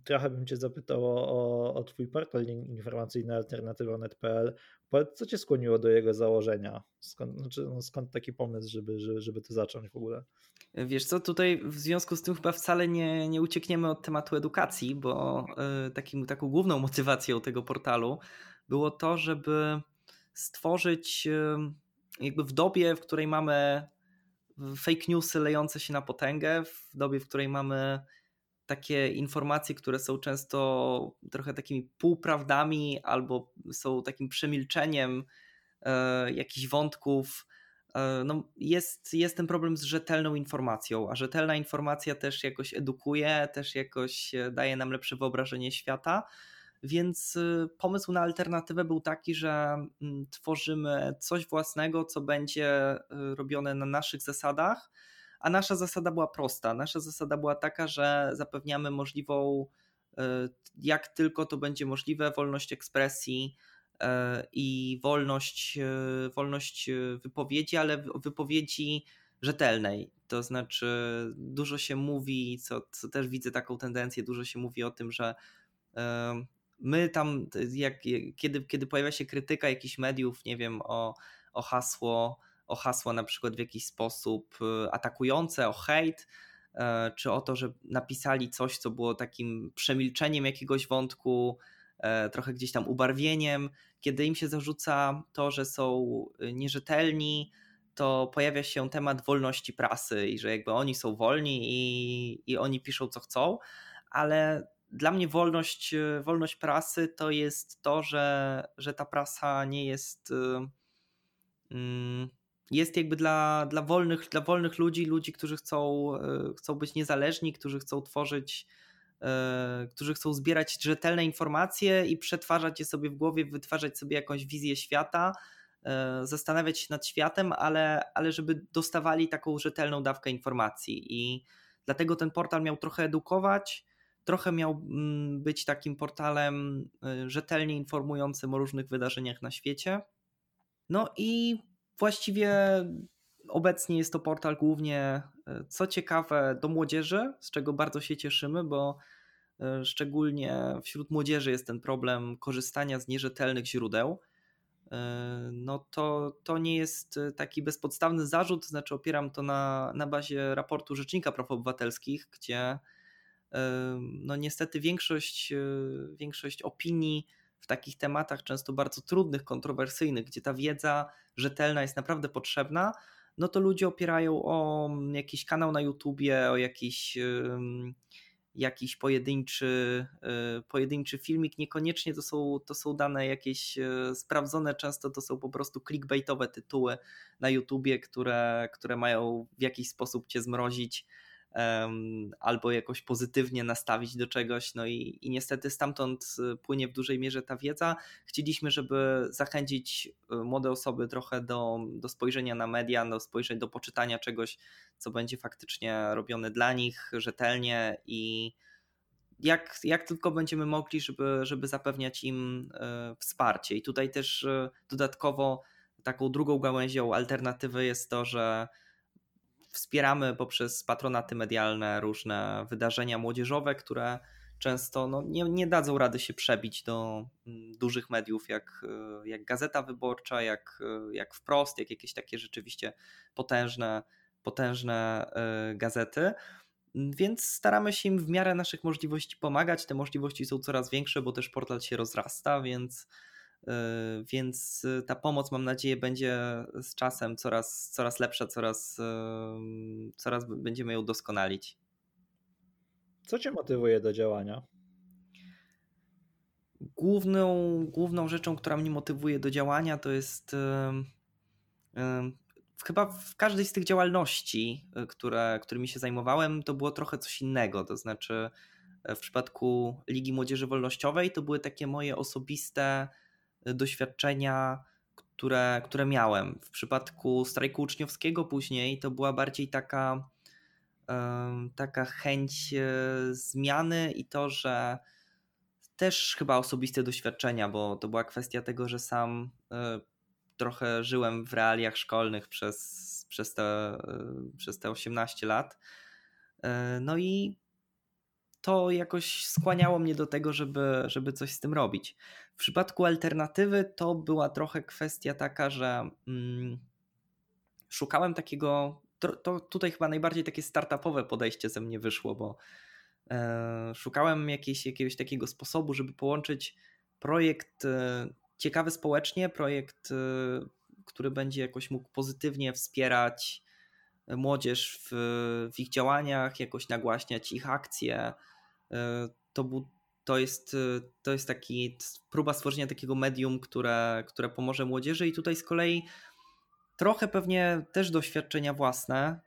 trochę bym Cię zapytał o, o Twój portal informacyjny alternatywa.net.pl. Co Cię skłoniło do jego założenia? Skąd, znaczy, no skąd taki pomysł, żeby, żeby, żeby to zacząć w ogóle? Wiesz co, tutaj w związku z tym chyba wcale nie, nie uciekniemy od tematu edukacji, bo y, takim, taką główną motywacją tego portalu było to, żeby stworzyć y, jakby w dobie, w której mamy fake newsy lejące się na potęgę, w dobie, w której mamy takie informacje, które są często trochę takimi półprawdami albo są takim przemilczeniem e, jakichś wątków. E, no jest, jest ten problem z rzetelną informacją, a rzetelna informacja też jakoś edukuje, też jakoś daje nam lepsze wyobrażenie świata. Więc e, pomysł na alternatywę był taki, że mm, tworzymy coś własnego, co będzie e, robione na naszych zasadach a nasza zasada była prosta. Nasza zasada była taka, że zapewniamy możliwą, e, jak tylko to będzie możliwe, wolność ekspresji e, i wolność, e, wolność wypowiedzi, ale wypowiedzi rzetelnej. To znaczy, dużo się mówi, co, co też widzę taką tendencję, dużo się mówi o tym, że my tam, jak, kiedy, kiedy pojawia się krytyka jakichś mediów, nie wiem, o, o hasło o hasła na przykład w jakiś sposób y, atakujące, o hejt, e, czy o to, że napisali coś, co było takim przemilczeniem jakiegoś wątku, e, trochę gdzieś tam ubarwieniem. Kiedy im się zarzuca to, że są y, nierzetelni, to pojawia się temat wolności prasy i że jakby oni są wolni i, i oni piszą co chcą, ale dla mnie wolność, y, wolność prasy to jest to, że, że ta prasa nie jest. Mm, jest jakby dla, dla, wolnych, dla wolnych ludzi, ludzi, którzy chcą, e, chcą być niezależni, którzy chcą tworzyć, e, którzy chcą zbierać rzetelne informacje i przetwarzać je sobie w głowie, wytwarzać sobie jakąś wizję świata, e, zastanawiać się nad światem, ale, ale żeby dostawali taką rzetelną dawkę informacji. I dlatego ten portal miał trochę edukować, trochę miał mm, być takim portalem rzetelnie informującym o różnych wydarzeniach na świecie. No i Właściwie obecnie jest to portal głównie, e, co ciekawe, do młodzieży, z czego bardzo się cieszymy, bo e, szczególnie wśród młodzieży jest ten problem korzystania z nierzetelnych źródeł. E, no to, to nie jest taki bezpodstawny zarzut, znaczy opieram to na, na bazie raportu Rzecznika Praw Obywatelskich, gdzie no niestety większość, większość opinii w takich tematach często bardzo trudnych, kontrowersyjnych, gdzie ta wiedza rzetelna jest naprawdę potrzebna, no to ludzie opierają o jakiś kanał na YouTubie, o jakiś, jakiś pojedynczy, y, pojedynczy filmik. Niekoniecznie to są, to są dane jakieś y, sprawdzone, często to są po prostu clickbaitowe tytuły na YouTubie, które, które mają w jakiś sposób cię zmrozić albo jakoś pozytywnie nastawić do czegoś. No i, i niestety stamtąd y, płynie w dużej mierze ta wiedza. Chcieliśmy, żeby zachęcić y, młode osoby trochę do, do spojrzenia na media, do spojrzenia, do poczytania czegoś, co będzie faktycznie robione dla nich rzetelnie i jak, jak tylko będziemy mogli, żeby, żeby zapewniać im y, wsparcie. I tutaj też dodatkowo taką drugą gałęzią alternatywy jest to, że wspieramy poprzez patronaty medialne różne wydarzenia młodzieżowe, które często no, nie, nie dadzą rady się przebić do mm, dużych mediów jak, y, jak Gazeta Wyborcza, jak, y, jak Wprost, jak jakieś takie rzeczywiście potężne, potężne y, gazety. Więc staramy się im w miarę naszych możliwości pomagać. Te możliwości są coraz większe, bo też portal się rozrasta, więc, więc ta pomoc, mam nadzieję, będzie z czasem coraz, coraz lepsza, coraz, coraz będziemy ją doskonalić. Co Cię motywuje do działania? Główną, główną rzeczą, która mnie motywuje do działania, to jest chyba w każdej z tych działalności, y, które, którymi się zajmowałem, to było trochę coś innego. To znaczy, w przypadku Ligi Młodzieży Wolnościowej to były takie moje osobiste y, doświadczenia, które, które miałem. W przypadku strajku uczniowskiego później to była bardziej taka, taka chęć y, zmiany i to, że też chyba osobiste doświadczenia, bo to była kwestia tego, że sam trochę żyłem w realiach szkolnych przez, przez, te, przez te 18 lat. E, no i to jakoś skłaniało mnie do tego, żeby, żeby coś z tym robić. W przypadku alternatywy to była trochę kwestia taka, że mm, szukałem takiego. To, to, tutaj chyba najbardziej takie startupowe podejście ze mnie wyszło, bo e, szukałem jakiejś, jakiegoś takiego sposobu, żeby połączyć projekt e, ciekawy społecznie, projekt, y, który będzie jakoś mógł pozytywnie wspierać młodzież w, w ich działaniach, jakoś nagłaśniać ich akcje. Y, to, był, to, jest, y, to jest taki próba stworzenia takiego medium, które, które pomoże młodzieży i tutaj z kolei trochę pewnie też doświadczenia własne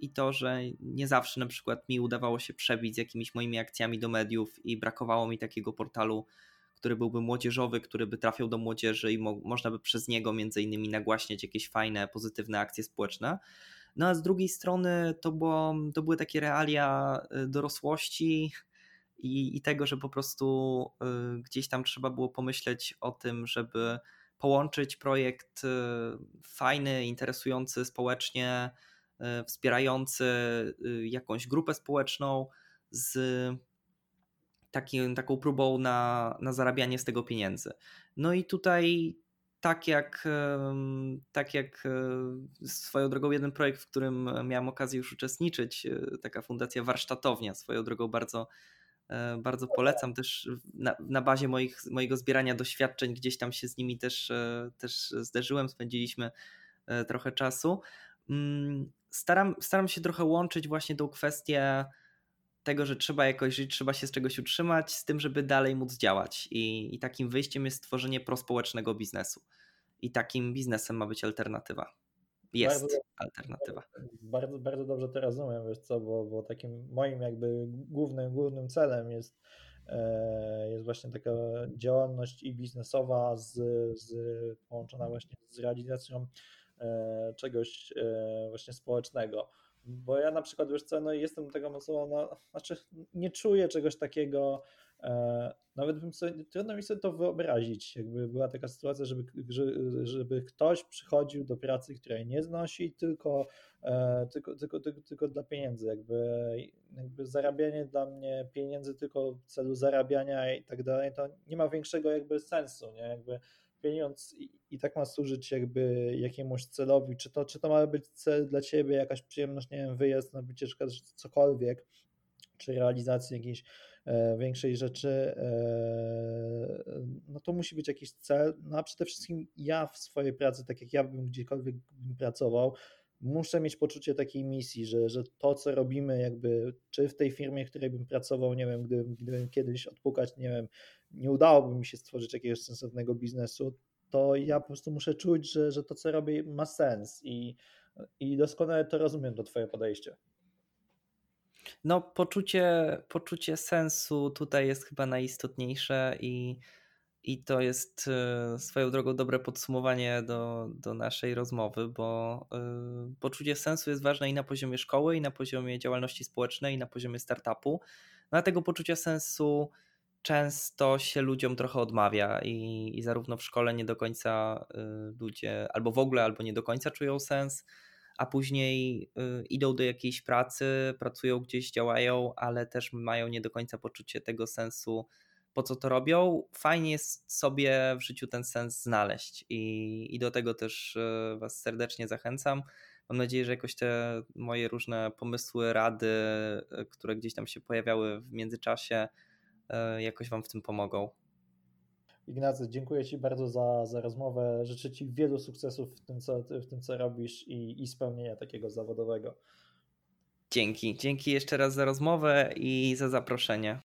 i to, że nie zawsze na przykład mi udawało się przebić z jakimiś moimi akcjami do mediów i brakowało mi takiego portalu który byłby młodzieżowy, który by trafiał do młodzieży i mo można by przez niego między innymi nagłaśniać jakieś fajne, pozytywne akcje społeczne. No a z drugiej strony to, było, to były takie realia dorosłości i, i tego, że po prostu y, gdzieś tam trzeba było pomyśleć o tym, żeby połączyć projekt y, fajny, interesujący społecznie, wspierający jakąś grupę społeczną z taki, taką próbą na, na zarabianie z tego pieniędzy. No i tutaj tak jak, tak jak swoją drogą jeden projekt, w którym miałem okazję już uczestniczyć, taka fundacja warsztatownia, swoją drogą bardzo, bardzo polecam też na, na bazie moich, mojego zbierania doświadczeń, gdzieś tam się z nimi też, też zderzyłem, spędziliśmy trochę czasu. Mm, staram, staram się trochę łączyć właśnie tą kwestię tego, że trzeba jakoś żyć, trzeba się z czegoś utrzymać, z tym, żeby dalej móc działać. I, i takim wyjściem jest stworzenie prospołecznego biznesu. I takim biznesem ma być alternatywa. Jest bardzo, alternatywa. Bardzo, bardzo dobrze to rozumiem, wiesz co, bo, bo takim moim jakby głównym, głównym celem jest, e, jest właśnie taka działalność i biznesowa z, z, połączona właśnie z realizacją e, czegoś e, właśnie społecznego bo ja na przykład, wiesz co, no jestem tego osobą, no, znaczy nie czuję czegoś takiego, nawet bym sobie, trudno mi sobie to wyobrazić, jakby była taka sytuacja, żeby, żeby ktoś przychodził do pracy, której nie znosi, tylko, e, tylko, tylko, tylko, tylko dla pieniędzy, jakby, jakby zarabianie dla mnie pieniędzy tylko w celu zarabiania i tak dalej, to nie ma większego jakby sensu, nie, jakby pieniądz i, i, tak ma służyć jakby jakiemuś celowi, czy to, czy to ma być cel dla ciebie, jakaś przyjemność, nie wiem, wyjazd na wycieczkę, cokolwiek, czy realizacja jakiejś e, większej rzeczy, e, no to musi być jakiś cel, no a przede wszystkim ja w swojej pracy, tak jak ja bym gdziekolwiek bym pracował, muszę mieć poczucie takiej misji, że, że to, co robimy, jakby, czy w tej firmie, w której bym pracował, nie wiem, gdybym, gdybym kiedyś odpukać, nie wiem, nie udałoby mi się stworzyć jakiegoś sensownego biznesu, to ja po prostu muszę czuć, że, że to, co robię, ma sens i, i doskonale to rozumiem, to Twoje podejście. No, poczucie, poczucie sensu tutaj jest chyba najistotniejsze i i to jest e, swoją drogą dobre podsumowanie do, do naszej rozmowy, bo e, poczucie sensu jest ważne i na poziomie szkoły, i na poziomie działalności społecznej, i na poziomie startupu. No, a tego poczucia sensu często się ludziom trochę odmawia i, i zarówno w szkole nie do końca e, ludzie albo w ogóle, albo nie do końca czują sens, a później idą do jakiejś pracy, pracują gdzieś, działają, ale też mają nie do końca poczucie tego sensu po co to robią. Fajnie jest sobie w życiu ten sens znaleźć i, i do tego też e, Was serdecznie zachęcam. mam nadzieję, że jakoś te moje różne pomysły, rady, które gdzieś tam się pojawiały w międzyczasie, jakoś Wam w tym pomogą. Ignacy, dziękuję Ci bardzo za, za rozmowę. Życzę Ci wielu sukcesów w tym, co, w tym, co robisz i, i spełnienia takiego zawodowego. Dzięki. Dzięki jeszcze raz za rozmowę i za zaproszenie.